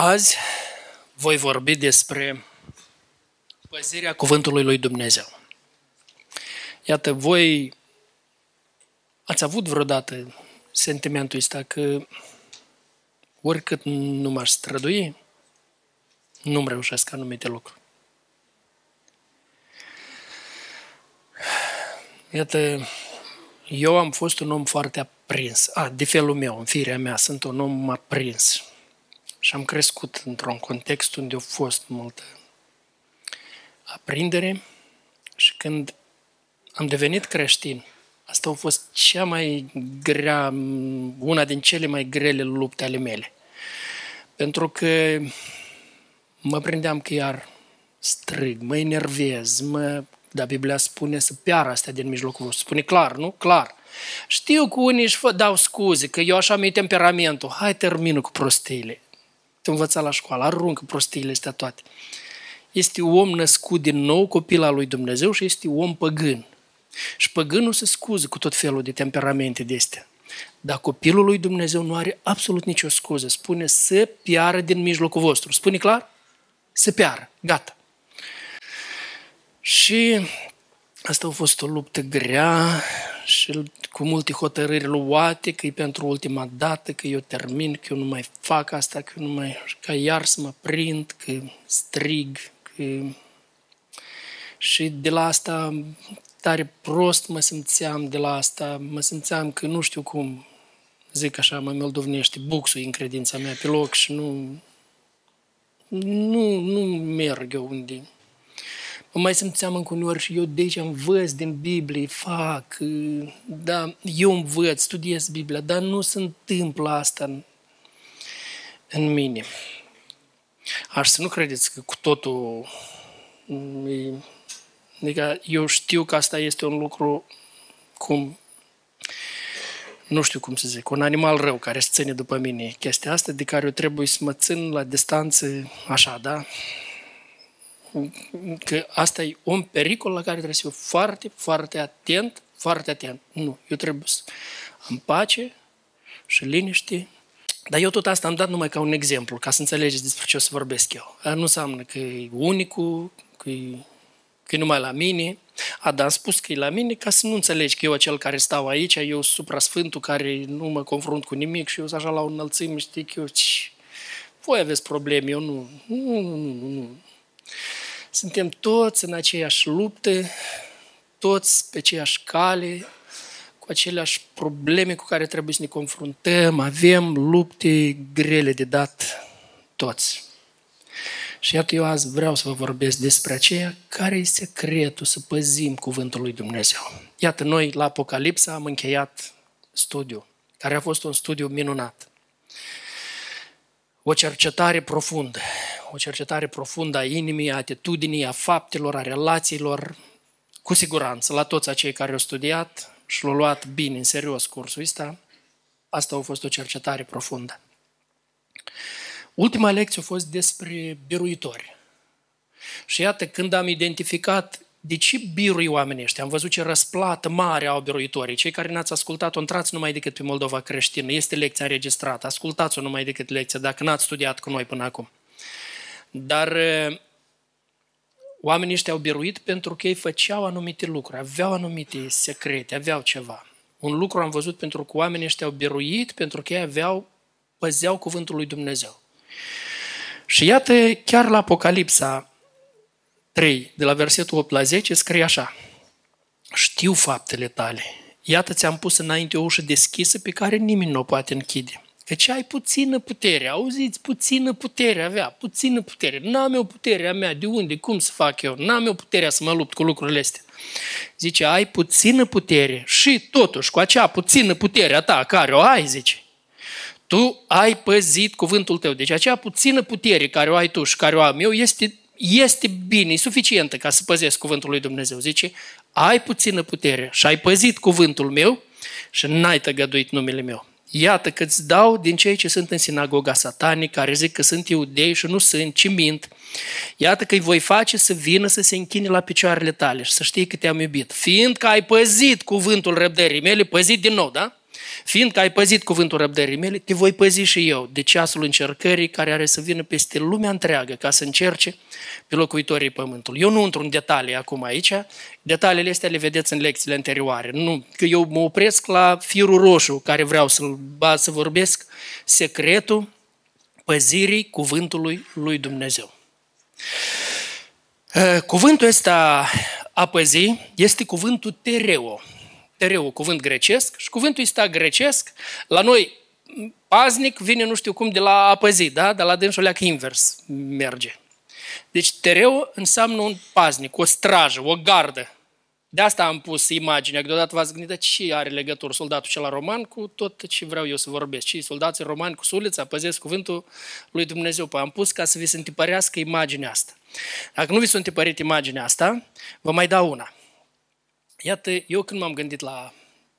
Azi voi vorbi despre păzirea cuvântului lui Dumnezeu. Iată, voi ați avut vreodată sentimentul ăsta că oricât nu m-aș strădui, nu-mi reușesc anumite lucruri. Iată, eu am fost un om foarte aprins. A, de felul meu, în firea mea, sunt un om aprins. Și am crescut într-un context unde a fost multă aprindere și când am devenit creștin, asta a fost cea mai grea, una din cele mai grele lupte ale mele. Pentru că mă prindeam că iar strig, mă enervez, mă... Dar Biblia spune să piară astea din mijlocul vostru. Spune clar, nu? Clar. Știu că unii își dau scuze, că eu așa mi temperamentul. Hai, termină cu prostiile te învăța la școală, aruncă prostiile astea toate. Este om născut din nou, copil al lui Dumnezeu și este om păgân. Și păgânul se scuză cu tot felul de temperamente de astea. Dar copilul lui Dumnezeu nu are absolut nicio scuză. Spune să piară din mijlocul vostru. Spune clar? Să piară. Gata. Și asta a fost o luptă grea și cu multe hotărâri luate, că e pentru ultima dată, că eu termin, că eu nu mai fac asta, că eu nu mai... ca iar să mă prind, că strig, că... Și de la asta tare prost mă simțeam de la asta, mă simțeam că nu știu cum, zic așa, mă moldovnește, buxul în credința mea pe loc și nu, nu, nu merg eu unde Mă mai simțeam încă uneori și eu de aici învăț din Biblie, fac, da, eu învăț, studiez Biblia, dar nu se întâmplă asta în, în mine. Aș să nu credeți că cu totul... E, adică eu știu că asta este un lucru cum nu știu cum să zic, un animal rău care se ține după mine chestia asta, de care eu trebuie să mă țin la distanță așa, da? Că asta e un pericol la care trebuie să fiu foarte, foarte atent, foarte atent. Nu, eu trebuie să am pace și liniște. Dar eu tot asta am dat numai ca un exemplu, ca să înțelegeți despre ce o să vorbesc eu. Nu înseamnă că e unicul, că e, că e numai la mine. A, dar am spus că e la mine ca să nu înțelegi că eu acel care stau aici, eu supra-sfântul care nu mă confrunt cu nimic și eu sunt așa la o înălțime, știi că eu... Voi aveți probleme, eu nu. Nu, nu, nu, nu. Suntem toți în aceeași luptă, toți pe aceeași cale, cu aceleași probleme cu care trebuie să ne confruntăm, avem lupte grele de dat toți. Și iată, eu azi vreau să vă vorbesc despre aceea care e secretul să păzim cuvântul lui Dumnezeu. Iată, noi la Apocalipsa am încheiat studiu, care a fost un studiu minunat. O cercetare profundă, o cercetare profundă a inimii, a atitudinii, a faptelor, a relațiilor, cu siguranță, la toți acei care au studiat și l-au luat bine, în serios cursul ăsta, asta a fost o cercetare profundă. Ultima lecție a fost despre biruitori. Și iată, când am identificat de ce birui oamenii ăștia? Am văzut ce răsplată mare au biruitorii. Cei care n-ați ascultat-o, intrați numai decât pe Moldova creștină. Este lecția înregistrată. Ascultați-o numai decât lecția, dacă n-ați studiat cu noi până acum. Dar oamenii ăștia au biruit pentru că ei făceau anumite lucruri, aveau anumite secrete, aveau ceva. Un lucru am văzut pentru că oamenii ăștia au biruit pentru că ei aveau, păzeau cuvântul lui Dumnezeu. Și iată, chiar la Apocalipsa 3, de la versetul 8 la 10, scrie așa. Știu faptele tale. Iată ți-am pus înainte o ușă deschisă pe care nimeni nu o poate închide. Căci ai puțină putere, auziți, puțină putere avea, puțină putere. N-am eu puterea mea, de unde, cum să fac eu? N-am eu puterea să mă lupt cu lucrurile astea. Zice, ai puțină putere și totuși cu acea puțină putere a ta care o ai, zice, tu ai păzit cuvântul tău. Deci acea puțină putere care o ai tu și care o am eu este, este bine, e suficientă ca să păzesc cuvântul lui Dumnezeu. Zice, ai puțină putere și ai păzit cuvântul meu și n-ai tăgăduit numele meu. Iată că îți dau din cei ce sunt în sinagoga satanică, care zic că sunt iudei și nu sunt, ci mint. Iată că îi voi face să vină să se închine la picioarele tale și să știi că te-am iubit. Fiindcă ai păzit cuvântul răbdării mele, păzit din nou, da? Fiindcă ai păzit cuvântul răbdării mele, te voi păzi și eu de ceasul încercării care are să vină peste lumea întreagă ca să încerce pe locuitorii pământului. Eu nu intru în detalii acum aici, detaliile astea le vedeți în lecțiile anterioare. Nu, că eu mă opresc la firul roșu care vreau să-l să vorbesc, secretul păzirii cuvântului lui Dumnezeu. Cuvântul ăsta a păzi este cuvântul tereo tereu, cuvânt grecesc, și cuvântul ăsta grecesc, la noi paznic vine nu știu cum de la a păzi, da? de la dânsul leac invers merge. Deci tereu înseamnă un paznic, o strajă, o gardă. De asta am pus imaginea, că deodată v-ați gândit ce are legătură soldatul cel roman cu tot ce vreau eu să vorbesc. Și soldații romani cu sulița păzesc cuvântul lui Dumnezeu. Păi am pus ca să vi se întipărească imaginea asta. Dacă nu vi s-a întipărit imaginea asta, vă mai dau una. Iată, eu când m-am gândit la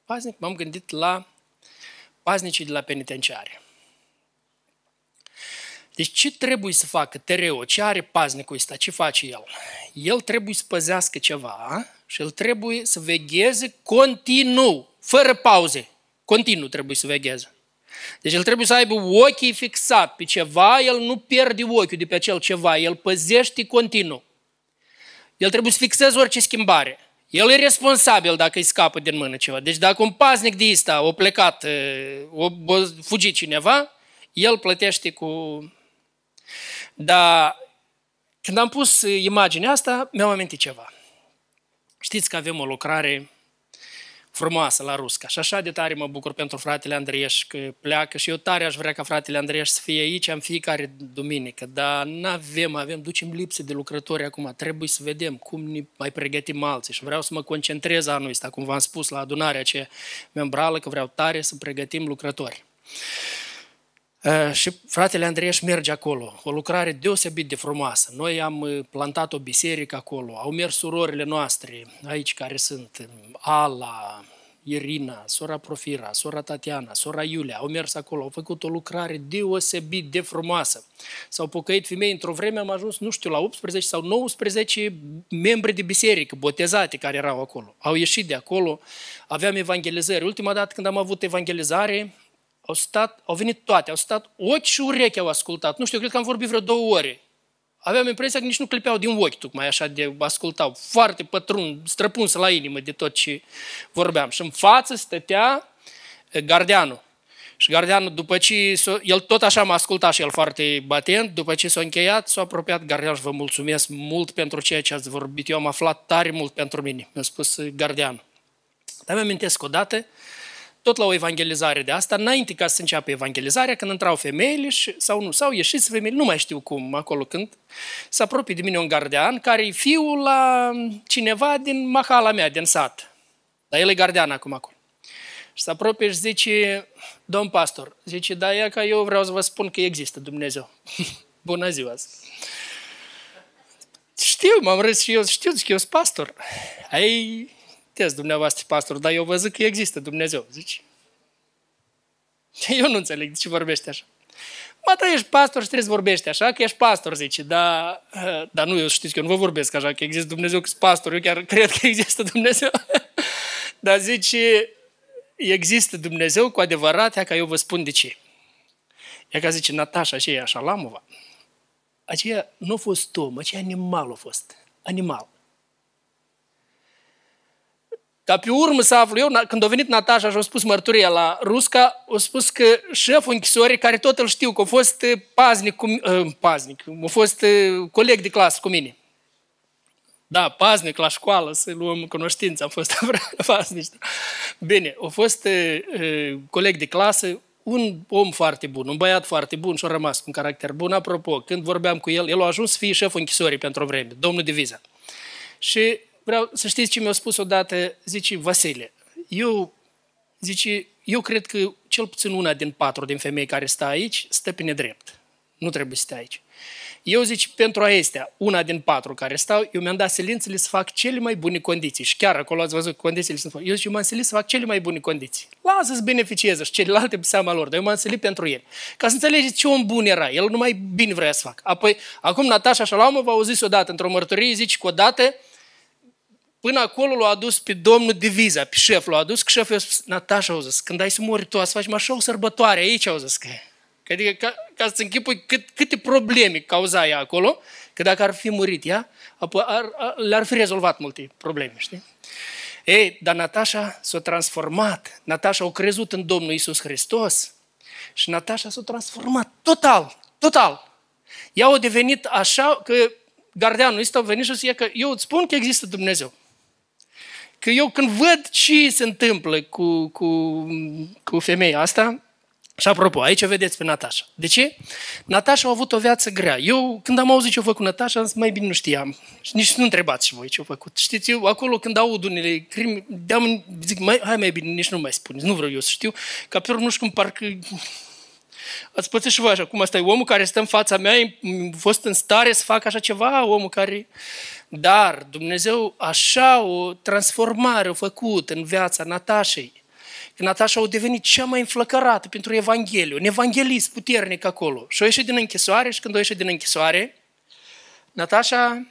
paznic, m-am gândit la paznicii de la penitenciare. Deci ce trebuie să facă Tereo? Ce are paznicul ăsta? Ce face el? El trebuie să păzească ceva și el trebuie să vegheze continuu, fără pauze. Continuu trebuie să vegheze. Deci el trebuie să aibă ochii fixat pe ceva, el nu pierde ochiul de pe acel ceva, el păzește continuu. El trebuie să fixeze orice schimbare. El e responsabil dacă îi scapă din mână ceva. Deci dacă un paznic de ăsta a plecat, a fugit cineva, el plătește cu... Dar când am pus imaginea asta, mi-am amintit ceva. Știți că avem o lucrare frumoasă la Rusca. Și așa de tare mă bucur pentru fratele Andrieș că pleacă și eu tare aș vrea ca fratele Andrieș să fie aici în fiecare duminică, dar nu avem, avem, ducem lipsă de lucrători acum, trebuie să vedem cum ne mai pregătim alții și vreau să mă concentrez anul ăsta, cum v-am spus la adunarea ce membrală, că vreau tare să pregătim lucrători. Uh, și fratele Andrieș merge acolo, o lucrare deosebit de frumoasă. Noi am uh, plantat o biserică acolo, au mers surorile noastre aici care sunt Ala, Irina, sora Profira, sora Tatiana, sora Iulia, au mers acolo, au făcut o lucrare deosebit de frumoasă. S-au pocăit femei, într-o vreme am ajuns, nu știu, la 18 sau 19 membri de biserică, botezate care erau acolo. Au ieșit de acolo, aveam evangelizări. Ultima dată când am avut evangelizare, au stat, au venit toate, au stat ochi și urechi au ascultat. Nu știu, cred că am vorbit vreo două ore. Aveam impresia că nici nu clipeau din ochi, tocmai așa de ascultau. Foarte pătrun, străpuns la inimă de tot ce vorbeam. Și în față stătea gardeanul. Și gardeanul, după ce, el tot așa m-a ascultat și el foarte batent, după ce s-a încheiat, s-a apropiat gardeanul și vă mulțumesc mult pentru ceea ce ați vorbit. Eu am aflat tare mult pentru mine, mi-a spus gardeanul. Dar mi amintesc odată, tot la o evangelizare de asta, înainte ca să înceapă evangelizarea, când intrau femeile și, sau nu, sau ieșit femeile, nu mai știu cum, acolo când, se apropie de mine un gardean care e fiul la cineva din mahala mea, din sat. Dar el e gardean acum acolo. Și se apropie și zice, domn pastor, zice, da, e că eu vreau să vă spun că există Dumnezeu. Bună ziua! Știu, m-am râs și eu, știu că eu sunt pastor. Ai, puteți dumneavoastră, pastor, dar eu văzut că există Dumnezeu. Zici, eu nu înțeleg de ce vorbește așa. Mă, da, ești pastor și trebuie să vorbești așa, că ești pastor, zice, dar, dar nu, eu știți că eu nu vă vorbesc așa, că există Dumnezeu, că sunt pastor, eu chiar cred că există Dumnezeu. dar zice, există Dumnezeu cu adevărat, ca eu vă spun de ce. E ca zice Natasha și ea, așa, Lamova. Aceea nu a fost om, aceea animal a fost. Animal. Dar pe urmă să aflu eu, când a venit Natasha și a spus mărturia la Rusca, a spus că șeful închisorii, care tot îl știu, că a fost eh, paznic, cu, uh, paznic, a fost uh, coleg de clasă cu mine. Da, paznic la școală, să luăm cunoștință, am fost paznic. Bine, a fost uh, coleg de clasă, un om foarte bun, un băiat foarte bun și a rămas cu un caracter bun. Apropo, când vorbeam cu el, el a ajuns să fie șeful închisorii pentru o vreme, domnul Diviza. Și vreau să știți ce mi-a spus odată, zice Vasile, eu, zice, eu cred că cel puțin una din patru din femei care stă aici stă pe nedrept. Nu trebuie să stea aici. Eu zic, pentru astea, una din patru care stau, eu mi-am dat silințele să fac cele mai bune condiții. Și chiar acolo ați văzut condițiile sunt Eu zic, eu m-am silit să fac cele mai bune condiții. Lasă să beneficieze și celelalte pe seama lor, dar eu m-am silit pentru el. Ca să înțelegeți ce om bun era. El numai bine vrea să fac. Apoi, acum Natasha Shalamova a zis odată într-o mărturie, zice că odată Până acolo l-a adus pe domnul diviza, pe șef, l-a adus, că șeful a spus, Natasha, au zis, când ai să mori tu, să faci așa o sărbătoare, aici au zis că Adică ca, ca să închipui cât, câte probleme cauza ea acolo, că dacă ar fi murit ea, apoi ar, ar, le-ar fi rezolvat multe probleme, știi? Ei, dar Natasha s-a transformat. Natasha a crezut în Domnul Isus Hristos și Natasha s-a transformat total, total. Ea a devenit așa că gardianul ăsta a venit și a zis că eu îți spun că există Dumnezeu. Că eu când văd ce se întâmplă cu, cu, cu femeia asta, și apropo, aici vedeți pe Natasha. De ce? Natasha a avut o viață grea. Eu, când am auzit ce-a făcut Natasha, mai bine nu știam. Și nici nu întrebați și voi ce-a făcut. Știți, eu acolo când aud unele crime, zic, mai, hai mai bine, nici nu mai spuneți, nu vreau eu să știu, ca pe urmă nu știu cum parcă Ați pățit și voi așa, cum asta e omul care stă în fața mea, a fost în stare să facă așa ceva, omul care... Dar Dumnezeu așa o transformare a făcut în viața Natașei, că Natasha a devenit cea mai înflăcărată pentru Evanghelie, un evanghelist puternic acolo. Și a ieșit din închisoare și când a ieșit din închisoare, Natasha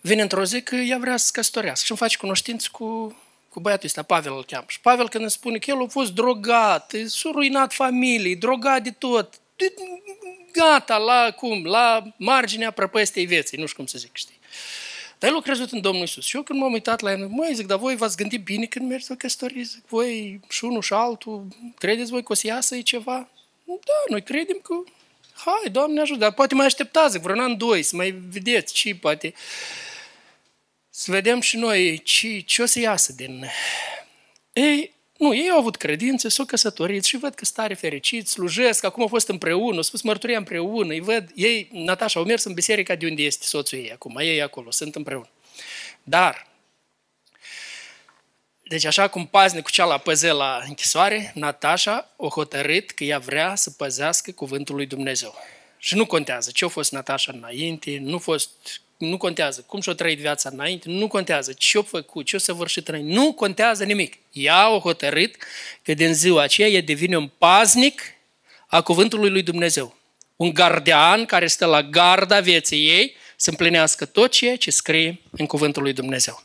vine într-o zi că ea vrea să se căsătorească și îmi face cunoștință cu, cu băiatul ăsta, Pavel îl cheamă. Și Pavel când îmi spune că el a fost drogat, s-a ruinat familiei, drogat de tot, gata, la cum, la marginea prăpăstei vieții, nu știu cum să zic, știi. Dar el a crezut în Domnul Isus. Și eu când m-am uitat la el, măi, zic, dar voi v-ați gândit bine când mergeți să căsătoriți? Zic, voi și unul și altul, credeți voi că o să iasă e ceva? Da, noi credem că, hai, Doamne ajută, dar poate mai așteptați, zic, vreun an, doi, să mai vedeți ce poate, să vedem și noi ce, ce o să iasă din... Ei, nu, ei au avut credință, s-au căsătorit și văd că stare fericit, slujesc, acum au fost împreună, au spus mărturia împreună, îi văd, ei, Natasha, au mers în biserica de unde este soțul ei acum, ei acolo, sunt împreună. Dar, deci așa cum paznicul cea la păze la închisoare, Natasha o hotărât că ea vrea să păzească cuvântul lui Dumnezeu. Și nu contează ce a fost Natasha înainte, nu a fost nu contează cum și-o trăit viața înainte, nu contează ce-o făcut, ce-o săvârșit înainte, nu contează nimic. Ea o hotărât că din ziua aceea ea devine un paznic a cuvântului lui Dumnezeu. Un gardian care stă la garda vieții ei să împlinească tot ceea ce scrie în cuvântul lui Dumnezeu.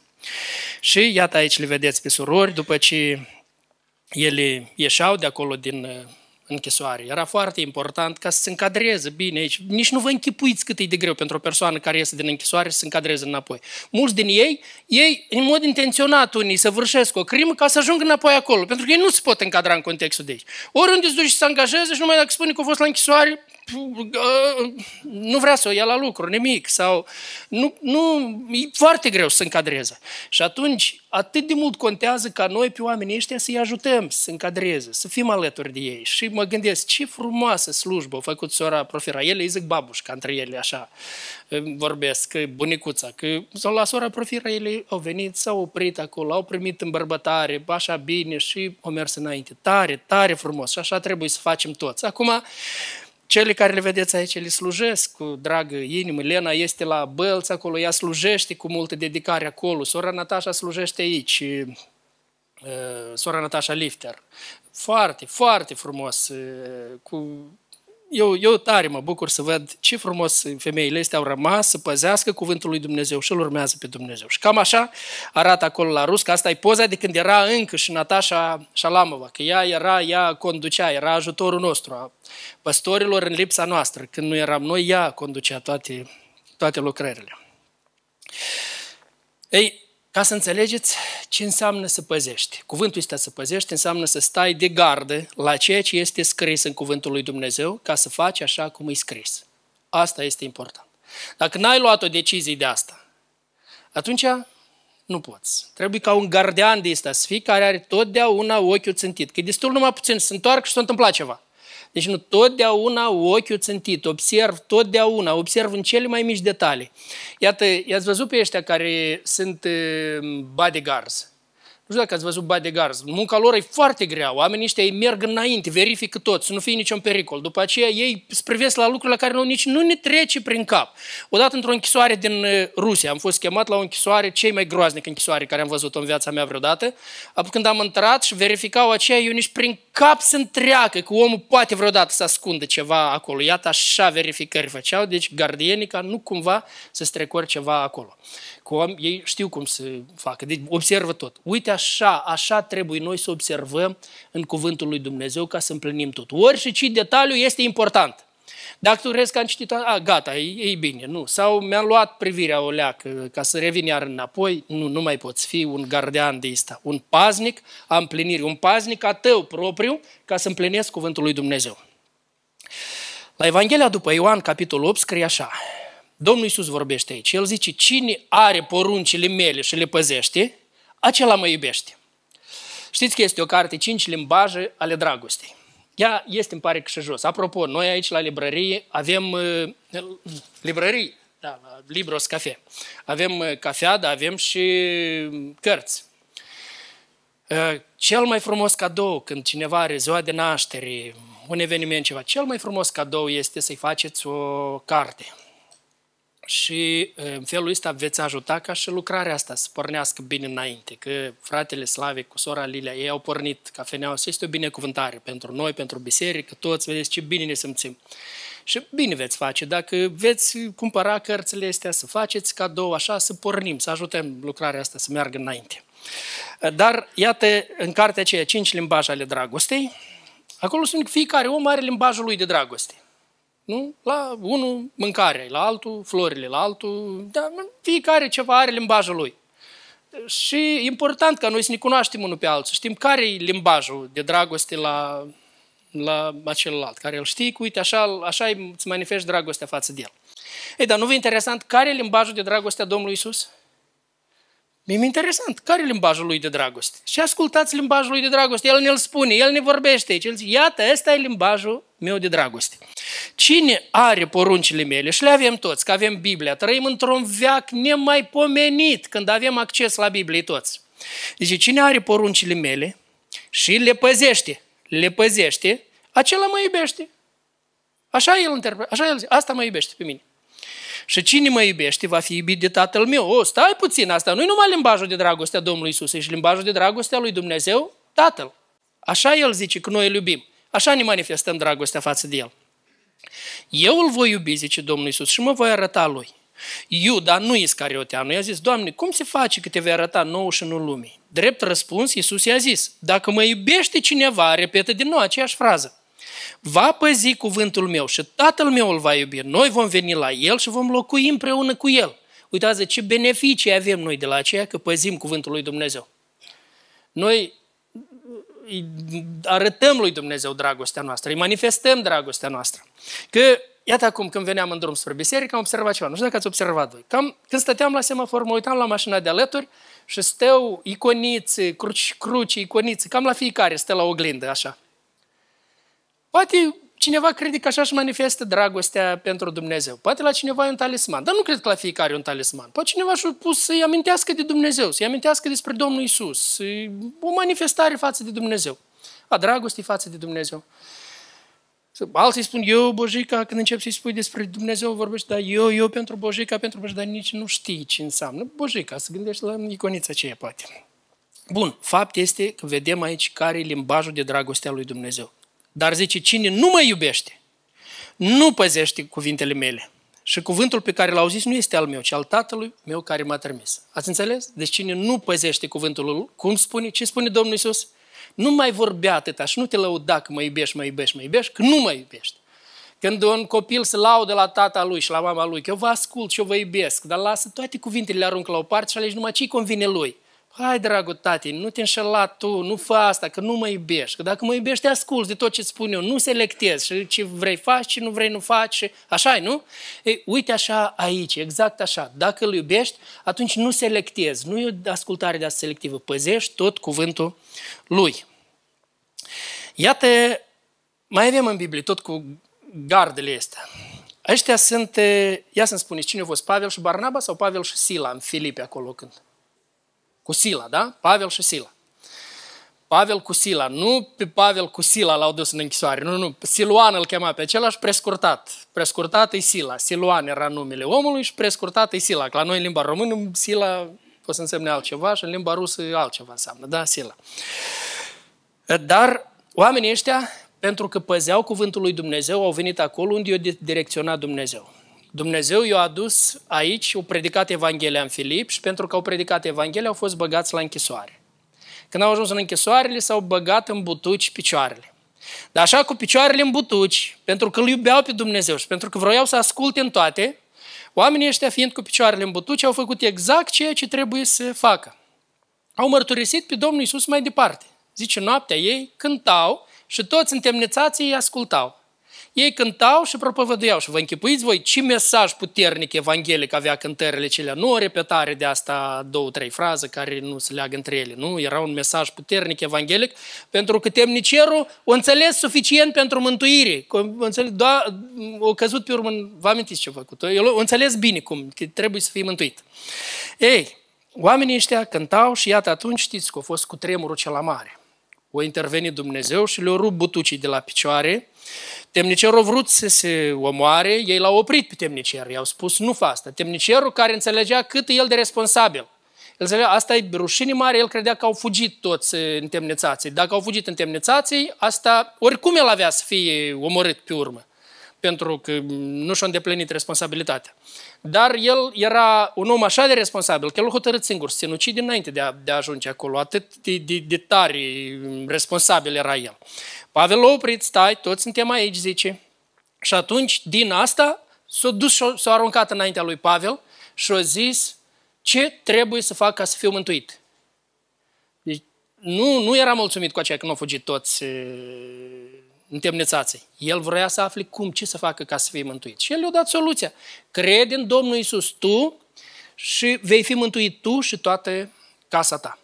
Și iată aici le vedeți pe surori, după ce ele ieșeau de acolo din închisoare. Era foarte important ca să se încadreze bine aici. Nici nu vă închipuiți cât e de greu pentru o persoană care iese din închisoare să se încadreze înapoi. Mulți din ei, ei, în mod intenționat, unii să vârșesc o crimă ca să ajungă înapoi acolo, pentru că ei nu se pot încadra în contextul de aici. Oriunde se duce să se angajeze și numai dacă spune că a fost la închisoare, nu vrea să o ia la lucru, nimic. Sau nu, nu, e foarte greu să se încadreze. Și atunci, atât de mult contează ca noi pe oamenii ăștia să-i ajutăm să se încadreze, să fim alături de ei. Și mă gândesc, ce frumoasă slujbă a făcut sora Profira. Ele îi zic babușca între ele, așa vorbesc, că bunicuța, că sau la sora Profira ele au venit, s-au oprit acolo, au primit îmbărbătare, așa bine și au mers înainte. Tare, tare frumos și așa trebuie să facem toți. Acum, cele care le vedeți aici, le slujesc cu dragă inimă. Lena este la Bălți acolo, ea slujește cu multă dedicare acolo. Sora Natasha slujește aici, sora Natasha Lifter. Foarte, foarte frumos, cu eu, eu tare mă bucur să văd ce frumos femeile astea au rămas să păzească cuvântul lui Dumnezeu și îl urmează pe Dumnezeu. Și cam așa arată acolo la rus, că asta e poza de când era încă și Natasha Shalamova, că ea era, ea conducea, era ajutorul nostru, a păstorilor în lipsa noastră. Când nu eram noi, ea conducea toate, toate lucrările. Ei, ca să înțelegeți ce înseamnă să păzești. Cuvântul ăsta să păzești înseamnă să stai de gardă la ceea ce este scris în cuvântul lui Dumnezeu ca să faci așa cum e scris. Asta este important. Dacă n-ai luat o decizie de asta, atunci nu poți. Trebuie ca un gardian de ăsta să fii care are totdeauna ochiul țintit. Că e destul numai puțin să se întoarcă și s-a întâmplat ceva. Deci nu totdeauna ochiul țintit, observ totdeauna, observ în cele mai mici detalii. Iată, i-ați văzut pe ăștia care sunt uh, bodyguards. Nu știu dacă ați văzut bodyguards. Munca lor e foarte grea. Oamenii ăștia ei merg înainte, verifică tot, să nu fie niciun pericol. După aceea ei se privesc la lucruri la care nu, nici nu ne trece prin cap. Odată într-o închisoare din uh, Rusia, am fost chemat la o închisoare, cei mai groaznic închisoare care am văzut în viața mea vreodată. Apoi când am intrat și verificau aceea, eu nici prin cap să întreacă că omul poate vreodată să ascundă ceva acolo. Iată așa verificări făceau, deci gardienii ca nu cumva să strecori ceva acolo cum, ei știu cum să facă, deci observă tot. Uite așa, așa trebuie noi să observăm în cuvântul lui Dumnezeu ca să împlinim tot. Ori și ce detaliu este important. Dacă tu crezi că am citit, a, gata, e, e bine, nu. Sau mi-am luat privirea o leacă ca să revin iar înapoi, nu, nu mai poți fi un gardian de ăsta. Un paznic a împlinirii, un paznic a tău propriu ca să împlinesc cuvântul lui Dumnezeu. La Evanghelia după Ioan, capitolul 8, scrie așa. Domnul Iisus vorbește aici. El zice, cine are poruncile mele și le păzește, acela mă iubește. Știți că este o carte, cinci limbaje ale dragostei. Ea este, îmi pare că și jos. Apropo, noi aici la librărie avem uh, librărie, da, la Libros Cafe. Avem uh, cafea, dar avem și uh, cărți. Uh, cel mai frumos cadou când cineva are ziua de naștere, un eveniment, ceva, cel mai frumos cadou este să-i faceți o carte și în felul ăsta veți ajuta ca și lucrarea asta să pornească bine înainte. Că fratele Slave cu sora Lilia, ei au pornit cafeneaua și este o binecuvântare pentru noi, pentru biserică, toți, vedeți ce bine ne simțim. Și bine veți face, dacă veți cumpăra cărțile astea, să faceți cadou așa, să pornim, să ajutăm lucrarea asta să meargă înainte. Dar, iată, în cartea aceea, cinci limbaje ale dragostei, acolo spune că fiecare om are limbajul lui de dragoste. Nu? La unul mâncarea, la altul florile, la altul... Da, fiecare ceva are limbajul lui. Și important ca noi să ne cunoaștem unul pe altul, să știm care e limbajul de dragoste la, la celălalt, care îl știi, că uite, așa, așa îți manifesti dragostea față de el. Ei, dar nu vă interesant care e limbajul de dragoste a Domnului Isus? Mi-e interesant. Care e limbajul lui de dragoste? Și ascultați limbajul lui de dragoste. El ne-l spune, el ne vorbește aici. El zice, iată, ăsta e limbajul meu de dragoste. Cine are poruncile mele, și le avem toți, că avem Biblia, trăim într-un veac nemaipomenit când avem acces la Biblie toți. Deci cine are poruncile mele și le păzește, le păzește, acela mă iubește. Așa el interpretă, așa el zice, asta mă iubește pe mine. Și cine mă iubește va fi iubit de Tatăl meu. O, stai puțin, asta nu e numai limbajul de dragoste a Domnului Isus, e și limbajul de dragoste a lui Dumnezeu, Tatăl. Așa El zice că noi îl iubim. Așa ne manifestăm dragostea față de El. Eu îl voi iubi, zice Domnul Isus, și mă voi arăta lui. Iuda nu Iscarioteanu i-a zis, Doamne, cum se face că te vei arăta nou și nu lumii? Drept răspuns, Iisus i-a zis, dacă mă iubește cineva, repetă din nou aceeași frază, va păzi cuvântul meu și tatăl meu îl va iubi. Noi vom veni la el și vom locui împreună cu el. Uitați ce beneficii avem noi de la aceea că păzim cuvântul lui Dumnezeu. Noi arătăm lui Dumnezeu dragostea noastră, îi manifestăm dragostea noastră. Că, iată acum, când veneam în drum spre biserică, am observat ceva. Nu știu dacă ați observat voi. Cam, când stăteam la semafor, mă uitam la mașina de alături și stau iconițe, cruci, cruci, iconițe, cam la fiecare stă la oglindă, așa. Poate cineva crede că așa își manifestă dragostea pentru Dumnezeu. Poate la cineva e un talisman, dar nu cred că la fiecare e un talisman. Poate cineva și-a pus să-i amintească de Dumnezeu, să-i amintească despre Domnul Isus, o manifestare față de Dumnezeu, a dragostei față de Dumnezeu. Alții spun, eu, Bojica, când încep să-i spui despre Dumnezeu, vorbești, dar eu, eu pentru Bojica, pentru Bojica, dar nici nu știi ce înseamnă. Bojica, să gândești la iconița aceea, poate. Bun, fapt este că vedem aici care e limbajul de dragoste a lui Dumnezeu. Dar zice, cine nu mă iubește, nu păzește cuvintele mele. Și cuvântul pe care l-au zis nu este al meu, ci al tatălui meu care m-a trimis. Ați înțeles? Deci cine nu păzește cuvântul lui, cum spune? Ce spune Domnul Isus? Nu mai vorbea atâta și nu te lăuda că mă iubești, mă iubești, mă iubești, că nu mă iubești. Când un copil se laudă la tata lui și la mama lui, că eu vă ascult și eu vă iubesc, dar lasă toate cuvintele, le aruncă la o parte și alegi numai ce convine lui. Hai, dragul tati, nu te înșela tu, nu fă asta, că nu mă iubești. Că dacă mă iubești, asculți de tot ce spun eu, nu selectezi și ce vrei faci, ce nu vrei nu faci. așa nu? Ei, uite așa aici, exact așa. Dacă îl iubești, atunci nu selectezi. Nu e o ascultare de asta selectivă. Păzești tot cuvântul lui. Iată, mai avem în Biblie tot cu gardele astea. Ăștia sunt, ia să-mi spuneți, cine a fost, Pavel și Barnaba sau Pavel și Sila în Filipe acolo când? Cu Sila, da? Pavel și Sila. Pavel cu Sila, nu pe Pavel cu Sila l-au dus în închisoare, nu, nu, Siluan îl chema pe același prescurtat. Prescurtat e Sila, Siluan era numele omului și prescurtat e Sila. Că la noi în limba română Sila poate să însemne altceva și în limba rusă altceva înseamnă, da, Sila. Dar oamenii ăștia, pentru că păzeau cuvântul lui Dumnezeu, au venit acolo unde i-a direcționat Dumnezeu. Dumnezeu i-a adus aici, au predicat Evanghelia în Filip și pentru că au predicat Evanghelia au fost băgați la închisoare. Când au ajuns în închisoarele, s-au băgat în butuci picioarele. Dar așa cu picioarele în butuci, pentru că îl iubeau pe Dumnezeu și pentru că vroiau să asculte în toate, oamenii ăștia fiind cu picioarele în butuci au făcut exact ceea ce trebuie să facă. Au mărturisit pe Domnul Isus mai departe. Zice, noaptea ei cântau și toți întemnițații îi ascultau. Ei cântau și propovăduiau și vă închipuiți voi ce mesaj puternic evanghelic avea cântările cele. Nu o repetare de asta două, trei fraze care nu se leagă între ele. Nu, era un mesaj puternic evanghelic pentru că temnicerul o înțeles suficient pentru mântuire. O căzut pe urmă, vă amintiți ce a făcut? El o înțeles bine cum, că trebuie să fie mântuit. Ei, oamenii ăștia cântau și iată atunci știți că a fost cu tremurul cel mare. O intervenit Dumnezeu și le-a rupt butucii de la picioare Temnicerul a vrut să se omoare, ei l-au oprit pe temnicer, i-au spus nu fa asta. Temnicerul care înțelegea cât e el de responsabil. El înțelegea, asta e rușine mare, el credea că au fugit toți în temnițații. Dacă au fugit în temnițații, asta, oricum el avea să fie omorât pe urmă, pentru că nu și-a îndeplinit responsabilitatea. Dar el era un om așa de responsabil că el a hotărât singur să se înainte de a, de a ajunge acolo. Atât de, de, de tare responsabil era el. Pavel l-a oprit, stai, toți suntem aici, zice. Și atunci, din asta, s-a dus și s-a aruncat înaintea lui Pavel și a zis ce trebuie să fac ca să fiu mântuit. Deci, nu, nu era mulțumit cu aceea că nu au fugit toți întemnițații. El vrea să afle cum, ce să facă ca să fie mântuit. Și el le-a dat soluția. Crede în Domnul Isus tu și vei fi mântuit tu și toată casa ta.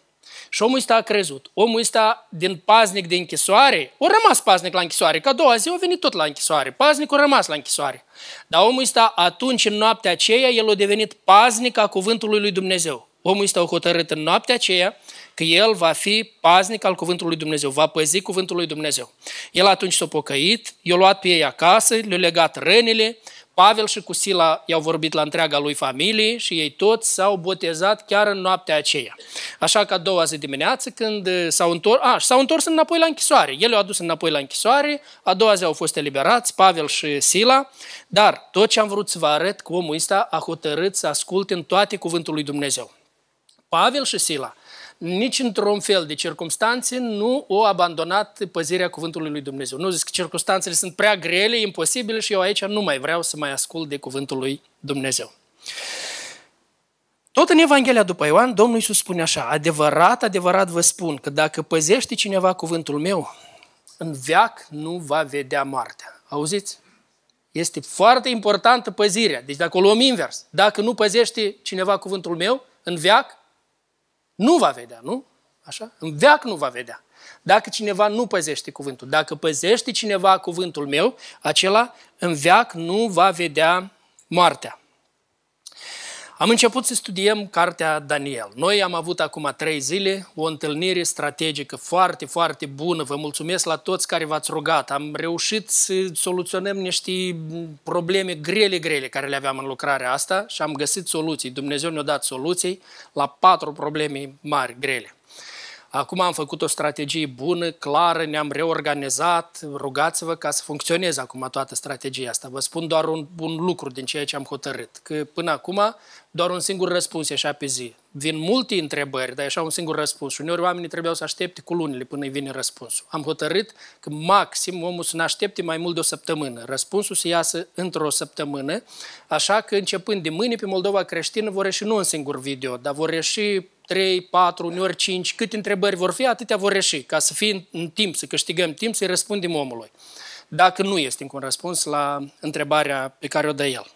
Și omul ăsta a crezut. Omul ăsta, din paznic de închisoare, a rămas paznic la închisoare. Ca a doua zi a venit tot la închisoare. Paznic a rămas la închisoare. Dar omul ăsta, atunci, în noaptea aceea, el a devenit paznic a cuvântului lui Dumnezeu. Omul ăsta a hotărât în noaptea aceea că el va fi paznic al cuvântului lui Dumnezeu, va păzi cuvântul lui Dumnezeu. El atunci s-a pocăit, i-a luat pe ei acasă, le-a legat rănile, Pavel și cu Sila i-au vorbit la întreaga lui familie și ei toți s-au botezat chiar în noaptea aceea. Așa că a doua zi dimineață când s-au întors, a, s-au întors înapoi la închisoare. El le-au adus înapoi la închisoare, a doua zi au fost eliberați, Pavel și Sila, dar tot ce am vrut să vă arăt că omul ăsta a hotărât să asculte în toate cuvântul lui Dumnezeu. Pavel și Sila nici într-un fel de circunstanțe nu o abandonat păzirea cuvântului lui Dumnezeu. Nu zic că circunstanțele sunt prea grele, imposibile și eu aici nu mai vreau să mai ascult de cuvântul lui Dumnezeu. Tot în Evanghelia după Ioan, Domnul Iisus spune așa, adevărat, adevărat vă spun că dacă păzește cineva cuvântul meu, în veac nu va vedea moartea. Auziți? Este foarte importantă păzirea. Deci dacă o luăm invers, dacă nu păzește cineva cuvântul meu, în veac nu va vedea, nu? Așa? În veac nu va vedea. Dacă cineva nu păzește cuvântul, dacă păzește cineva cuvântul meu, acela în veac nu va vedea moartea. Am început să studiem cartea Daniel. Noi am avut acum trei zile o întâlnire strategică foarte, foarte bună. Vă mulțumesc la toți care v-ați rugat. Am reușit să soluționăm niște probleme grele, grele care le aveam în lucrarea asta și am găsit soluții. Dumnezeu ne-a dat soluții la patru probleme mari, grele. Acum am făcut o strategie bună, clară, ne-am reorganizat, rugați-vă ca să funcționeze acum toată strategia asta. Vă spun doar un, un lucru din ceea ce am hotărât, că până acum doar un singur răspuns e așa pe zi. Vin multe întrebări, dar e așa un singur răspuns. Și uneori oamenii trebuiau să aștepte cu lunile până îi vine răspunsul. Am hotărât că maxim omul să ne aștepte mai mult de o săptămână. Răspunsul să iasă într-o săptămână, așa că începând de mâine pe Moldova creștină vor ieși nu un singur video, dar vor ieși 3, 4, uneori 5, câte întrebări vor fi, atâtea vor ieși, ca să fie în timp, să câștigăm timp, să-i răspundem omului. Dacă nu este încă un răspuns la întrebarea pe care o dă el.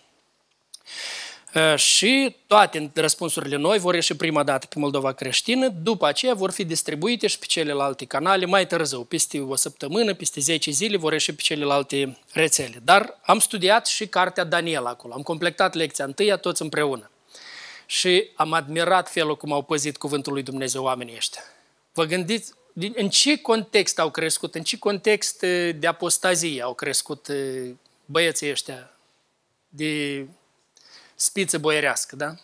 Și toate răspunsurile noi vor ieși prima dată pe Moldova Creștină, după aceea vor fi distribuite și pe celelalte canale mai târziu, peste o săptămână, peste 10 zile vor ieși pe celelalte rețele. Dar am studiat și cartea Daniel acolo, am completat lecția întâia toți împreună și am admirat felul cum au păzit cuvântul lui Dumnezeu oamenii ăștia. Vă gândiți, în ce context au crescut, în ce context de apostazie au crescut băieții ăștia de spiță boierească, da?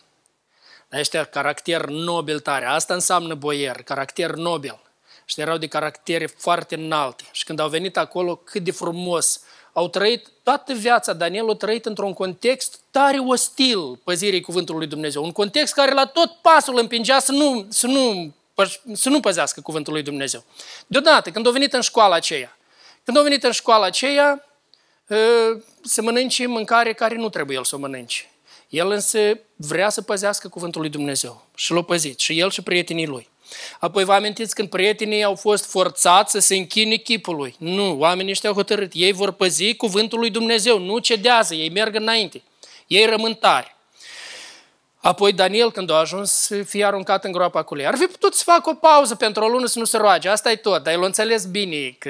Ăștia caracter nobil tare. Asta înseamnă boier, caracter nobil. Și erau de caractere foarte înalte. Și când au venit acolo, cât de frumos au trăit toată viața, Daniel a trăit într-un context tare ostil păzirii cuvântului lui Dumnezeu. Un context care la tot pasul împingea să nu, să nu, să nu păzească cuvântul lui Dumnezeu. Deodată, când a venit în școala aceea, când a venit în școala aceea, ă, se mănânce mâncare care nu trebuie el să o mănânce. El însă vrea să păzească cuvântul lui Dumnezeu și l-a păzit, și el și prietenii lui. Apoi vă amintiți când prietenii au fost forțați să se închine chipului. Nu, oamenii ăștia au hotărât. Ei vor păzi cuvântul lui Dumnezeu, nu cedează, ei merg înainte. Ei rămân tari. Apoi Daniel, când a ajuns să fie aruncat în groapa cu lei, ar fi putut să facă o pauză pentru o lună să nu se roage. Asta e tot, dar el a înțeles bine că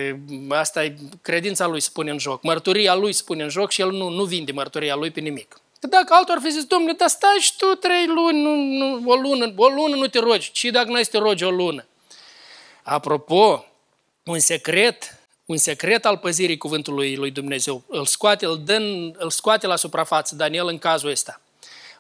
asta e credința lui să pune în joc. Mărturia lui să pune în joc și el nu, nu vinde mărturia lui pe nimic. Că dacă altul ar fi zis, domnule, dar stai și tu trei luni, nu, nu, o lună, o lună nu te rogi. Și dacă nu ai să te rogi o lună? Apropo, un secret, un secret al păzirii cuvântului lui Dumnezeu, îl scoate, îl, dă, îl scoate la suprafață Daniel în cazul ăsta.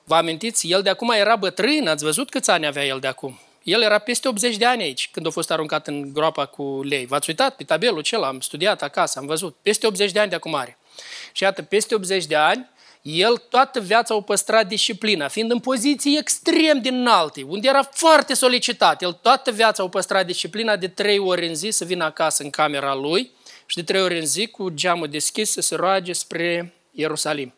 Vă amintiți? El de acum era bătrân, ați văzut câți ani avea el de acum? El era peste 80 de ani aici, când a fost aruncat în groapa cu lei. V-ați uitat pe tabelul acela, am studiat acasă, am văzut. Peste 80 de ani de acum are. Și iată, peste 80 de ani, el toată viața o păstrat disciplina, fiind în poziții extrem de înalte, unde era foarte solicitat. El toată viața o păstrat disciplina de trei ori în zi să vină acasă în camera lui și de trei ori în zi cu geamul deschis să se roage spre Ierusalim.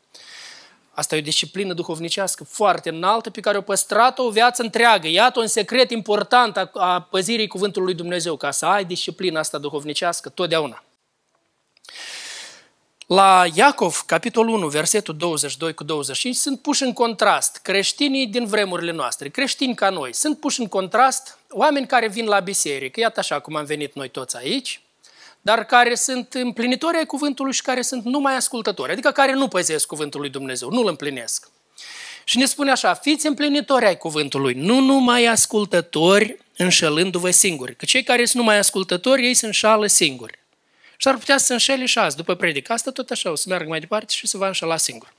Asta e o disciplină duhovnicească foarte înaltă pe care o păstrat o viață întreagă. Iată un secret important a, a păzirii cuvântului lui Dumnezeu, ca să ai disciplina asta duhovnicească totdeauna. La Iacov, capitolul 1, versetul 22 cu 25, sunt puși în contrast creștinii din vremurile noastre, creștini ca noi. Sunt puși în contrast oameni care vin la biserică, iată așa cum am venit noi toți aici, dar care sunt împlinitori ai cuvântului și care sunt numai ascultători, adică care nu păzesc cuvântul lui Dumnezeu, nu îl împlinesc. Și ne spune așa, fiți împlinitori ai cuvântului, nu numai ascultători înșelându-vă singuri, că cei care sunt numai ascultători, ei se înșală singuri. Și ar putea să se înșele și azi, după predică. Asta tot așa, o să meargă mai departe și se va înșela singur.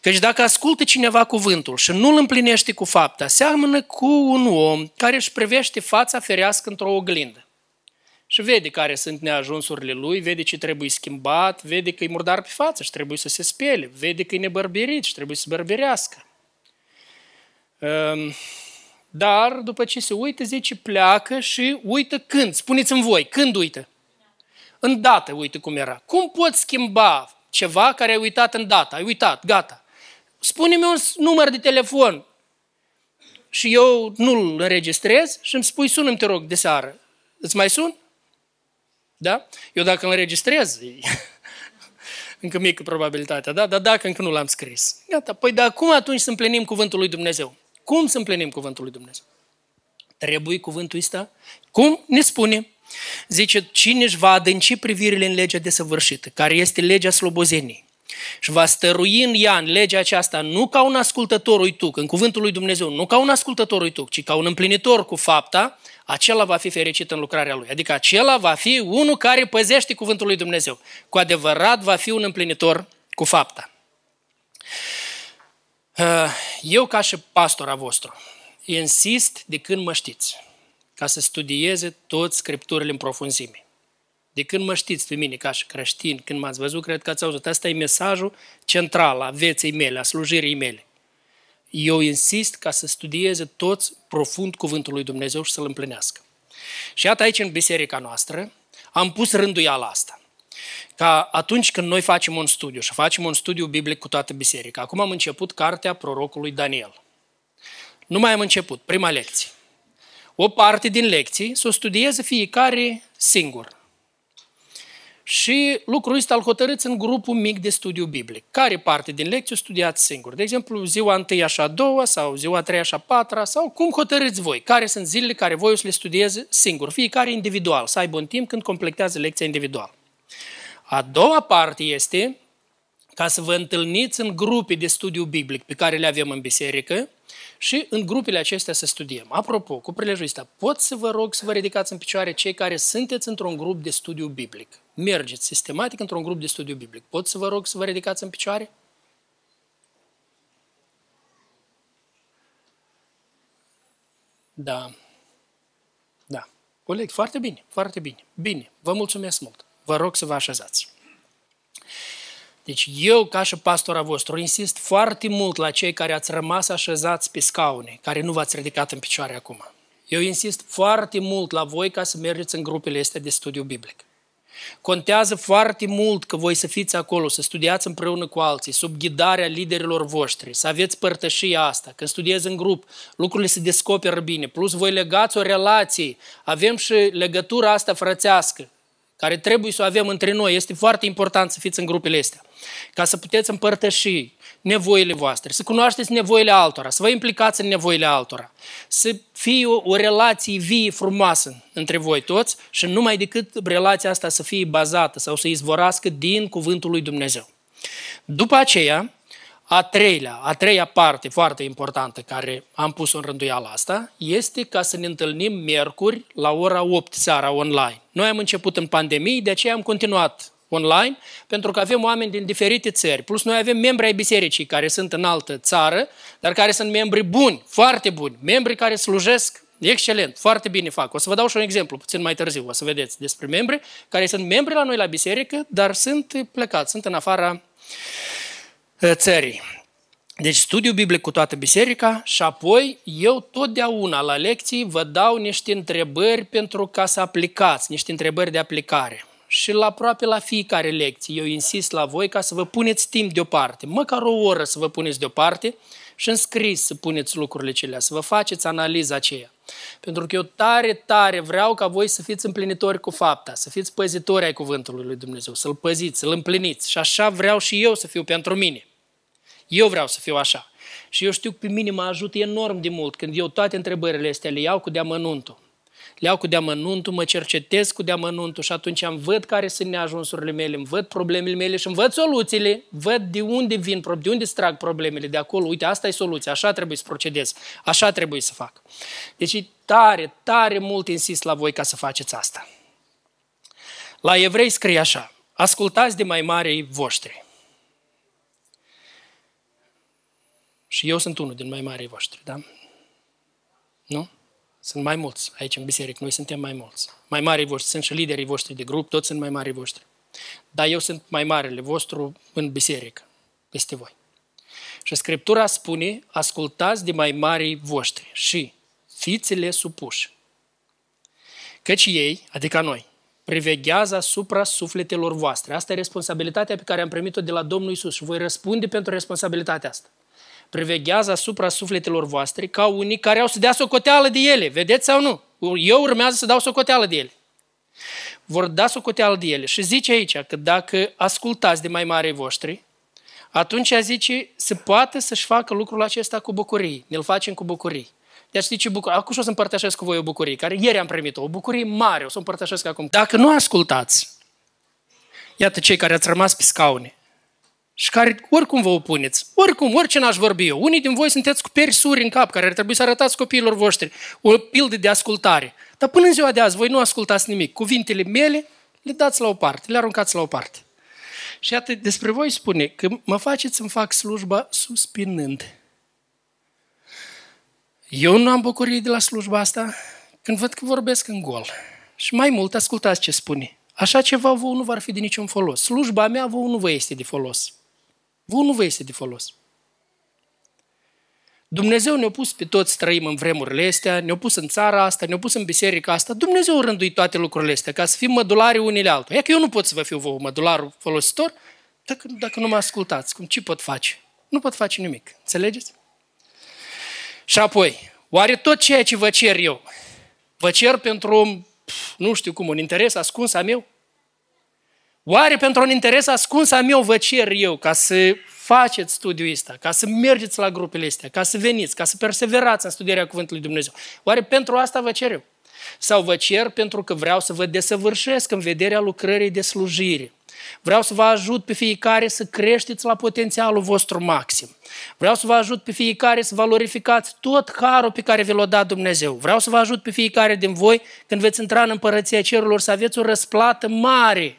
Căci dacă ascultă cineva cuvântul și nu îl împlinește cu fapta, seamănă cu un om care își privește fața ferească într-o oglindă. Și vede care sunt neajunsurile lui, vede ce trebuie schimbat, vede că e murdar pe față și trebuie să se spele, vede că e nebărberit și trebuie să bărberească. Ehm, dar după ce se uită, zice, pleacă și uită când. Spuneți-mi voi, când uită? Îndată, uite cum era. Cum poți schimba ceva care ai uitat îndată? Ai uitat, gata. Spune-mi un număr de telefon și eu nu-l înregistrez și îmi spui, sună te rog, de seară. Îți mai sun? Da? Eu dacă îl înregistrez, încă mică probabilitatea, da? Dar dacă încă nu l-am scris. Gata. Păi dar cum atunci să împlinim cuvântul lui Dumnezeu? Cum să împlinim cuvântul lui Dumnezeu? Trebuie cuvântul ăsta? Cum? Ne spune. Zice, cine își va adânci privirile în legea desăvârșită, care este legea slobozeniei, și va stărui în ea, în legea aceasta, nu ca un ascultător uituc, în cuvântul lui Dumnezeu, nu ca un ascultător uituc, ci ca un împlinitor cu fapta, acela va fi fericit în lucrarea lui. Adică acela va fi unul care păzește cuvântul lui Dumnezeu. Cu adevărat va fi un împlinitor cu fapta. Eu, ca și pastora vostru, insist de când mă știți ca să studieze toți scripturile în profunzime. De când mă știți pe mine ca și creștin, când m-ați văzut, cred că ați auzit. Asta e mesajul central a vieții mele, a slujirii mele. Eu insist ca să studieze toți profund cuvântul lui Dumnezeu și să-l împlinească. Și iată aici, în biserica noastră, am pus rânduiala asta. Ca atunci când noi facem un studiu și facem un studiu biblic cu toată biserica, acum am început cartea prorocului Daniel. Nu mai am început, prima lecție o parte din lecții să o studieze fiecare singur. Și lucrul ăsta îl hotărâți în grupul mic de studiu biblic. Care parte din lecție o studiați singur? De exemplu, ziua întâia și a doua, sau ziua treia și a patra, sau cum hotărâți voi? Care sunt zilele care voi o să le studieze singur? Fiecare individual, să aibă un timp când completează lecția individual. A doua parte este ca să vă întâlniți în grupe de studiu biblic pe care le avem în biserică și în grupele acestea să studiem. Apropo, cu prilejul ăsta, pot să vă rog să vă ridicați în picioare cei care sunteți într-un grup de studiu biblic. Mergeți sistematic într-un grup de studiu biblic. Pot să vă rog să vă ridicați în picioare? Da. Da. Coleg, foarte bine, foarte bine. Bine, vă mulțumesc mult. Vă rog să vă așezați. Deci eu, ca și pastora vostru, insist foarte mult la cei care ați rămas așezați pe scaune, care nu v-ați ridicat în picioare acum. Eu insist foarte mult la voi ca să mergeți în grupele astea de studiu biblic. Contează foarte mult că voi să fiți acolo, să studiați împreună cu alții, sub ghidarea liderilor voștri, să aveți părtășia asta. Când studiezi în grup, lucrurile se descoperă bine. Plus voi legați o relație. Avem și legătura asta frățească, care trebuie să o avem între noi. Este foarte important să fiți în grupele astea, ca să puteți împărtăși nevoile voastre, să cunoașteți nevoile altora, să vă implicați în nevoile altora, să fie o, o relație vie, frumoasă între voi toți și numai decât relația asta să fie bazată sau să izvorască din cuvântul lui Dumnezeu. După aceea, a treilea, a treia parte foarte importantă care am pus-o în rânduiala asta este ca să ne întâlnim miercuri la ora 8 seara online. Noi am început în pandemie, de aceea am continuat online, pentru că avem oameni din diferite țări. Plus noi avem membri ai bisericii care sunt în altă țară, dar care sunt membri buni, foarte buni, membri care slujesc excelent, foarte bine fac. O să vă dau și un exemplu puțin mai târziu, o să vedeți despre membri care sunt membri la noi la biserică, dar sunt plecați, sunt în afara ă, țării. Deci studiu biblic cu toată biserica și apoi eu totdeauna la lecții vă dau niște întrebări pentru ca să aplicați, niște întrebări de aplicare și la aproape la fiecare lecție eu insist la voi ca să vă puneți timp deoparte, măcar o oră să vă puneți deoparte și în scris să puneți lucrurile celea, să vă faceți analiza aceea. Pentru că eu tare, tare vreau ca voi să fiți împlinitori cu fapta, să fiți păzitori ai cuvântului lui Dumnezeu, să-l păziți, să-l împliniți. Și așa vreau și eu să fiu pentru mine. Eu vreau să fiu așa. Și eu știu că pe mine mă ajută enorm de mult când eu toate întrebările astea le iau cu deamănuntul le iau cu deamănuntul, mă cercetez cu deamănuntul și atunci îmi văd care sunt neajunsurile mele, îmi văd problemele mele și îmi văd soluțiile, văd de unde vin, de unde strag problemele de acolo. Uite, asta e soluția, așa trebuie să procedez, așa trebuie să fac. Deci tare, tare mult insist la voi ca să faceți asta. La evrei scrie așa, ascultați de mai mari voștri. Și eu sunt unul din mai mari voștri, da? Nu? Sunt mai mulți aici în biserică, noi suntem mai mulți. Mai mari voștri, sunt și liderii voștri de grup, toți sunt mai mari voștri. Dar eu sunt mai marele vostru în biserică, peste voi. Și Scriptura spune, ascultați de mai mari voștri și fiți-le supuși. Căci ei, adică noi, priveghează asupra sufletelor voastre. Asta e responsabilitatea pe care am primit-o de la Domnul Isus și voi răspunde pentru responsabilitatea asta priveghează asupra sufletelor voastre ca unii care au să dea socoteală de ele. Vedeți sau nu? Eu urmează să dau socoteală de ele. Vor da socoteală de ele. Și zice aici că dacă ascultați de mai mari voștri, atunci zice, se poate să-și facă lucrul acesta cu bucurie. Ne-l facem cu bucurie. Deci zice bucurie. Acum și o să împărtășesc cu voi o bucurie, care ieri am primit-o. O bucurie mare, o să o împărtășesc acum. Dacă nu ascultați, iată cei care ați rămas pe scaune, și care oricum vă opuneți, oricum, orice n-aș vorbi eu. Unii din voi sunteți cu persuri în cap, care ar trebui să arătați copiilor voștri o pildă de ascultare. Dar până în ziua de azi voi nu ascultați nimic. Cuvintele mele le dați la o parte, le aruncați la o parte. Și iată, despre voi spune că mă faceți să-mi fac slujba suspinând. Eu nu am bucurie de la slujba asta când văd că vorbesc în gol. Și mai mult, ascultați ce spune. Așa ceva vouă nu va fi de niciun folos. Slujba mea vouă nu vă este de folos. Vă nu vă este de folos. Dumnezeu ne-a pus pe toți trăim în vremurile astea, ne-a pus în țara asta, ne-a pus în biserica asta. Dumnezeu a rânduit toate lucrurile astea ca să fim mădulari unii altul. E că eu nu pot să vă fiu vouă mădularul folositor dacă, dacă nu mă ascultați. Cum, ce pot face? Nu pot face nimic. Înțelegeți? Și apoi, oare tot ceea ce vă cer eu, vă cer pentru, nu știu cum, un interes ascuns a meu? Oare pentru un interes ascuns am eu vă cer eu ca să faceți studiul ăsta, ca să mergeți la grupele astea, ca să veniți, ca să perseverați în studierea Cuvântului Dumnezeu? Oare pentru asta vă cer eu? Sau vă cer pentru că vreau să vă desăvârșesc în vederea lucrării de slujire? Vreau să vă ajut pe fiecare să creșteți la potențialul vostru maxim. Vreau să vă ajut pe fiecare să valorificați tot harul pe care vi l-a dat Dumnezeu. Vreau să vă ajut pe fiecare din voi, când veți intra în împărăția cerurilor, să aveți o răsplată mare.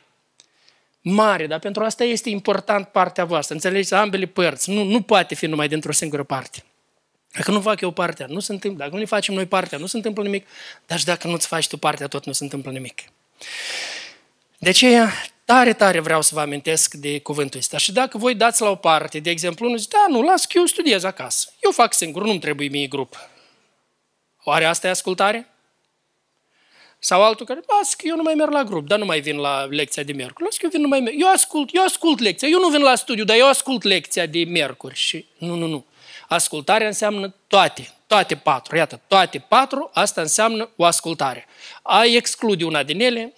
Mare, dar pentru asta este important partea voastră. Înțelegeți ambele părți. Nu, nu poate fi numai dintr-o singură parte. Dacă nu fac eu partea, nu se întâmplă. Dacă nu ne facem noi partea, nu se întâmplă nimic. Dar și dacă nu-ți faci tu partea, tot nu se întâmplă nimic. De aceea, tare, tare vreau să vă amintesc de cuvântul ăsta. Și dacă voi dați la o parte, de exemplu, unul zice, da, nu, las că eu studiez acasă. Eu fac singur, nu-mi trebuie mie grup. Oare asta e ascultare? Sau altul care, las că eu nu mai merg la grup, dar nu mai vin la lecția de miercuri. Las că eu vin numai merg. Eu ascult, eu ascult lecția. Eu nu vin la studiu, dar eu ascult lecția de miercuri. Și nu, nu, nu. Ascultarea înseamnă toate, toate patru. Iată, toate patru, asta înseamnă o ascultare. A exclude una din ele,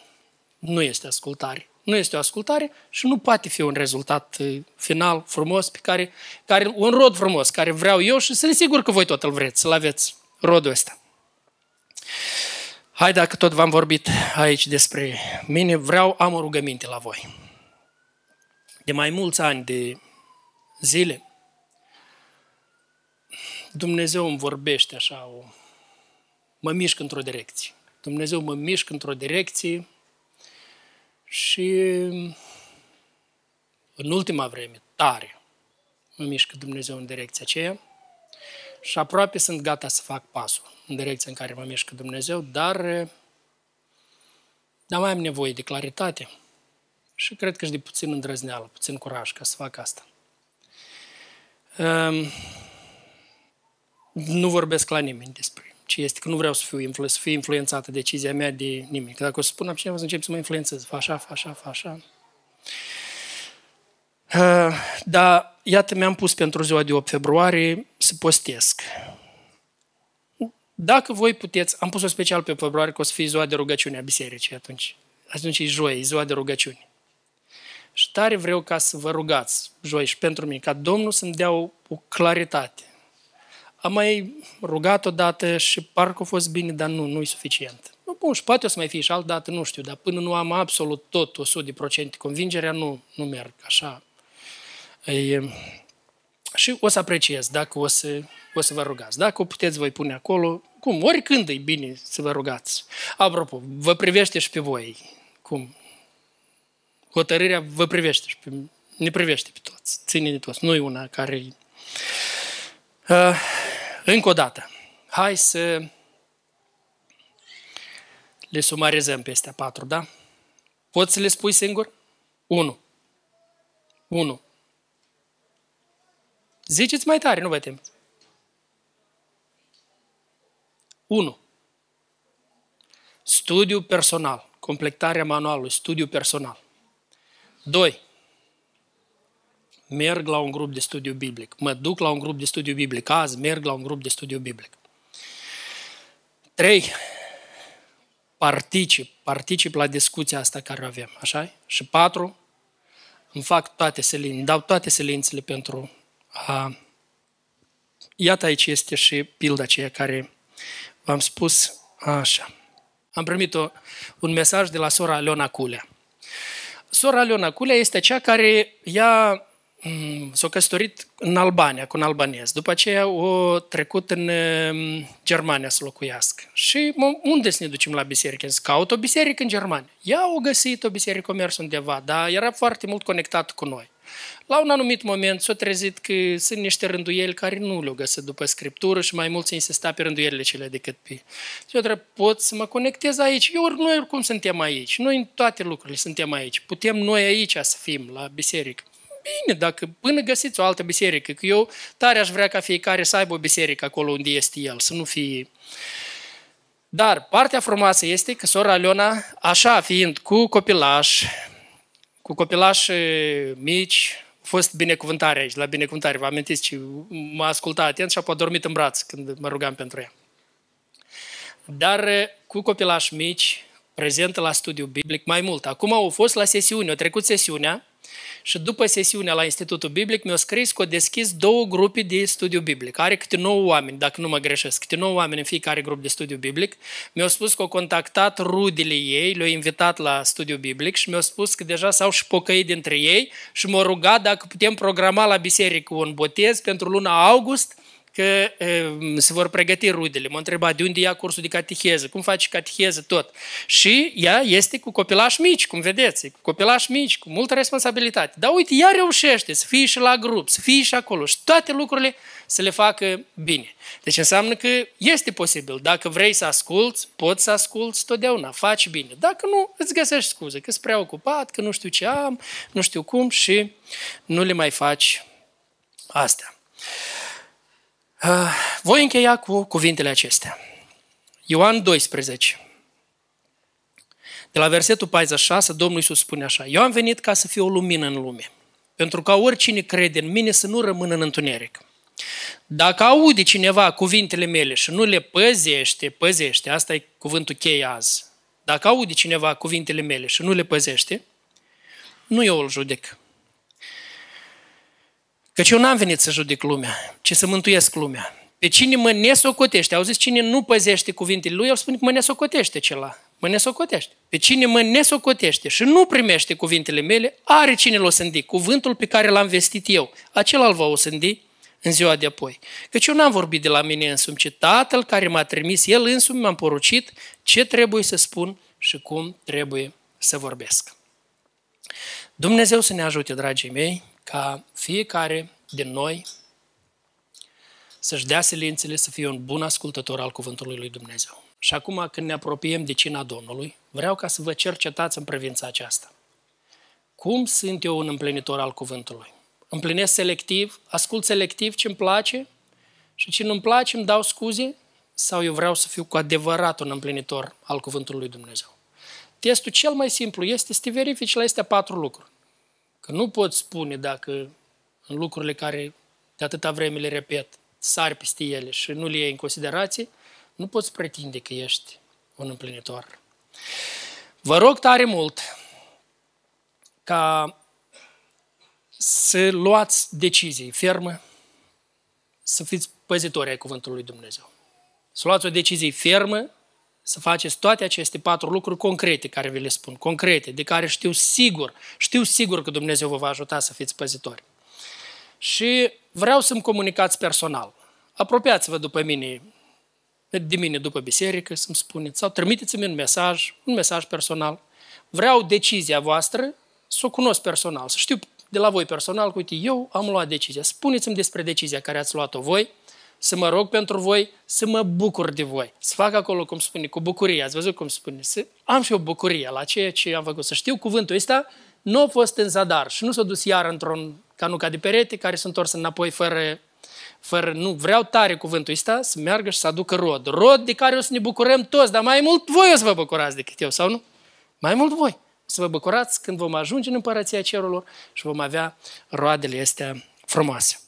nu este ascultare. Nu este o ascultare și nu poate fi un rezultat uh, final frumos, pe care, care, un rod frumos, care vreau eu și sunt sigur că voi tot îl vreți, să-l aveți, rodul ăsta. Hai, dacă tot v-am vorbit aici despre mine, vreau, am o rugăminte la voi. De mai mulți ani de zile, Dumnezeu îmi vorbește așa, o, mă mișc într-o direcție. Dumnezeu mă mișc într-o direcție și în ultima vreme, tare, mă mișcă Dumnezeu în direcția aceea și aproape sunt gata să fac pasul în direcția în care mă mișcă Dumnezeu, dar, dar mai am nevoie de claritate și cred că și de puțin îndrăzneală, puțin curaj ca să fac asta. Um, nu vorbesc la nimeni despre ce este, că nu vreau să fiu influ- să fie influențată decizia mea de nimeni. Că dacă o să spun la cineva, să încep să mă influențez, fa așa, fa așa, fa așa. Uh, dar, iată, mi-am pus pentru ziua de 8 februarie să postesc. Dacă voi puteți, am pus-o special pe februarie, că o să fie ziua de rugăciune a bisericii atunci. Atunci e joi, e ziua de rugăciune. Și tare vreau ca să vă rugați, joi și pentru mine, ca Domnul să-mi dea o, o claritate am mai rugat odată și parcă a fost bine, dar nu, nu e suficient. Bun, și poate o să mai fie și altă dată, nu știu, dar până nu am absolut tot 100% convingerea, nu, nu merg așa. E, și o să apreciez dacă o să, o să vă rugați. Dacă o puteți voi pune acolo, cum, oricând e bine să vă rugați. Apropo, vă privește și pe voi, cum, hotărârea vă privește și pe, ne privește pe toți, ține de toți, nu e una care uh, Încă o dată, hai să le sumarizăm pe astea patru, da? Poți să le spui singur? 1. 1. Ziceți mai tare, nu vă temeți. 1. Studiu personal, completarea manualului, studiu personal. 2. Merg la un grup de studiu biblic. Mă duc la un grup de studiu biblic. Azi merg la un grup de studiu biblic. 3. Particip, particip la discuția asta care o avem, așa Și 4. Îmi fac toate silințele, dau toate silințele pentru a... Iată aici este și pilda aceea care v-am spus așa. Am primit o, un mesaj de la sora Leona Culea. Sora Leona Culea este cea care ia Mm, s-a căsătorit în Albania, cu un albanez. După aceea o trecut în mm, Germania să locuiască. Și unde să ne ducem la biserică? Să caut o biserică în Germania. Ea a găsit o biserică mers undeva, dar era foarte mult conectat cu noi. La un anumit moment s-a trezit că sunt niște rânduieli care nu le-au găsit după scriptură și mai mult se insista pe rânduielile cele decât pe... Și eu pot să mă conectez aici. Eu, noi oricum suntem aici. Noi în toate lucrurile suntem aici. Putem noi aici să fim, la biserică. Bine, dacă până găsiți o altă biserică, că eu tare aș vrea ca fiecare să aibă o biserică acolo unde este el, să nu fie... Dar partea frumoasă este că sora Aleona, așa fiind cu copilaș, cu copilași mici, a fost binecuvântare aici, la binecuvântare. Vă amintiți ce m-a ascultat atent și a dormit în braț când mă rugam pentru ea. Dar cu copilași mici, prezentă la studiu biblic, mai mult. Acum au fost la sesiune, au trecut sesiunea, și după sesiunea la Institutul Biblic mi-a scris că a deschis două grupe de studiu biblic. Are câte nouă oameni, dacă nu mă greșesc, câte nouă oameni în fiecare grup de studiu biblic. Mi-au spus că au contactat rudele ei, le-au invitat la studiu biblic și mi-au spus că deja s-au și pocăit dintre ei și m-au rugat dacă putem programa la biserică un botez pentru luna august că se vor pregăti rudele. M-a întrebat de unde ia cursul de cateheză, cum faci cateheză, tot. Și ea este cu copilași mici, cum vedeți, cu copilași mici, cu multă responsabilitate. Dar uite, ea reușește să fie și la grup, să fie și acolo și toate lucrurile să le facă bine. Deci înseamnă că este posibil. Dacă vrei să asculți, poți să asculți totdeauna, faci bine. Dacă nu, îți găsești scuze, că sunt prea ocupat, că nu știu ce am, nu știu cum și nu le mai faci astea. Ah, voi încheia cu cuvintele acestea. Ioan 12. De la versetul 46, Domnul Iisus spune așa, Eu am venit ca să fiu o lumină în lume, pentru ca oricine crede în mine să nu rămână în întuneric. Dacă aude cineva cuvintele mele și nu le păzește, păzește, asta e cuvântul cheie azi. Dacă aude cineva cuvintele mele și nu le păzește, nu eu îl judec, Căci eu n-am venit să judec lumea, ci să mântuiesc lumea. Pe cine mă nesocotește, auziți, cine nu păzește cuvintele lui, el spune că mă nesocotește cela. Mă nesocotește. Pe cine mă nesocotește și nu primește cuvintele mele, are cine l-o sândi. Cuvântul pe care l-am vestit eu, acela îl va o sândi în ziua de apoi. Căci eu n-am vorbit de la mine însumi, ci Tatăl care m-a trimis, El însumi m-a porucit ce trebuie să spun și cum trebuie să vorbesc. Dumnezeu să ne ajute, dragii mei, ca fiecare din noi să-și dea silințele, să fie un bun ascultător al Cuvântului lui Dumnezeu. Și acum, când ne apropiem de cina Domnului, vreau ca să vă cercetați în privința aceasta. Cum sunt eu un împlinitor al Cuvântului? Împlinesc selectiv, ascult selectiv ce îmi place și ce nu-mi place îmi dau scuze? Sau eu vreau să fiu cu adevărat un împlinitor al Cuvântului lui Dumnezeu? Testul cel mai simplu este să te verifici la astea patru lucruri. Că nu poți spune dacă în lucrurile care de atâta vreme le repet, sari peste ele și nu le iei în considerație, nu poți pretinde că ești un împlinitor. Vă rog tare mult ca să luați decizii fermă, să fiți păzitori ai Cuvântului lui Dumnezeu. Să luați o decizie fermă să faceți toate aceste patru lucruri concrete care vi le spun, concrete, de care știu sigur, știu sigur că Dumnezeu vă va ajuta să fiți păzitori. Și vreau să-mi comunicați personal. Apropiați-vă după mine, de mine după biserică, să-mi spuneți, sau trimiteți-mi un mesaj, un mesaj personal. Vreau decizia voastră să o cunosc personal, să știu de la voi personal, că uite, eu am luat decizia. Spuneți-mi despre decizia care ați luat-o voi, să mă rog pentru voi, să mă bucur de voi. Să fac acolo, cum spune, cu bucurie. Ați văzut cum spune? Să am și o bucurie la ceea ce am făcut. Să știu cuvântul ăsta, nu a fost în zadar și nu s-a dus iar într-un canuca de perete care s-a întors înapoi fără, fără, nu, vreau tare cuvântul ăsta să meargă și să aducă rod. Rod de care o să ne bucurăm toți, dar mai mult voi o să vă bucurați decât eu, sau nu? Mai mult voi. Să vă bucurați când vom ajunge în împărăția cerurilor și vom avea roadele astea frumoase.